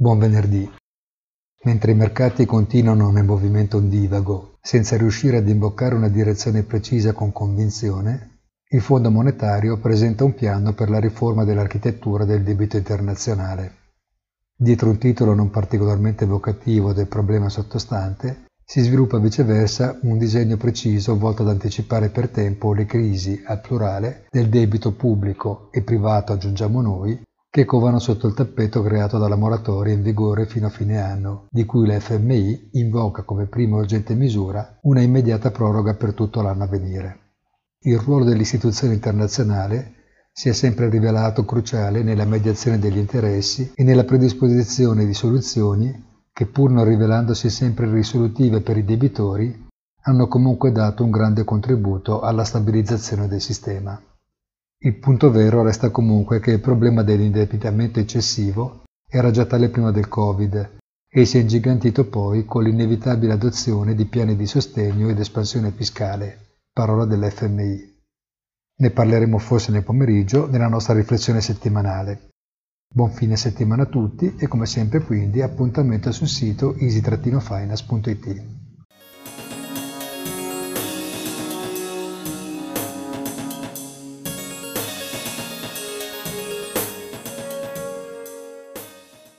Buon venerdì. Mentre i mercati continuano nel movimento ondivago, senza riuscire ad imboccare una direzione precisa con convinzione, il Fondo monetario presenta un piano per la riforma dell'architettura del debito internazionale. Dietro un titolo non particolarmente evocativo del problema sottostante, si sviluppa viceversa un disegno preciso volto ad anticipare per tempo le crisi, al plurale, del debito pubblico e privato, aggiungiamo noi, che covano sotto il tappeto creato dalla moratoria in vigore fino a fine anno, di cui l'FMI invoca come prima urgente misura una immediata proroga per tutto l'anno a venire. Il ruolo dell'istituzione internazionale si è sempre rivelato cruciale nella mediazione degli interessi e nella predisposizione di soluzioni che pur non rivelandosi sempre risolutive per i debitori, hanno comunque dato un grande contributo alla stabilizzazione del sistema. Il punto vero resta comunque che il problema dell'indebitamento eccessivo era già tale prima del Covid e si è ingigantito poi con l'inevitabile adozione di piani di sostegno ed espansione fiscale, parola dell'FMI. Ne parleremo forse nel pomeriggio nella nostra riflessione settimanale. Buon fine settimana a tutti e come sempre quindi appuntamento sul sito easy-finance.it.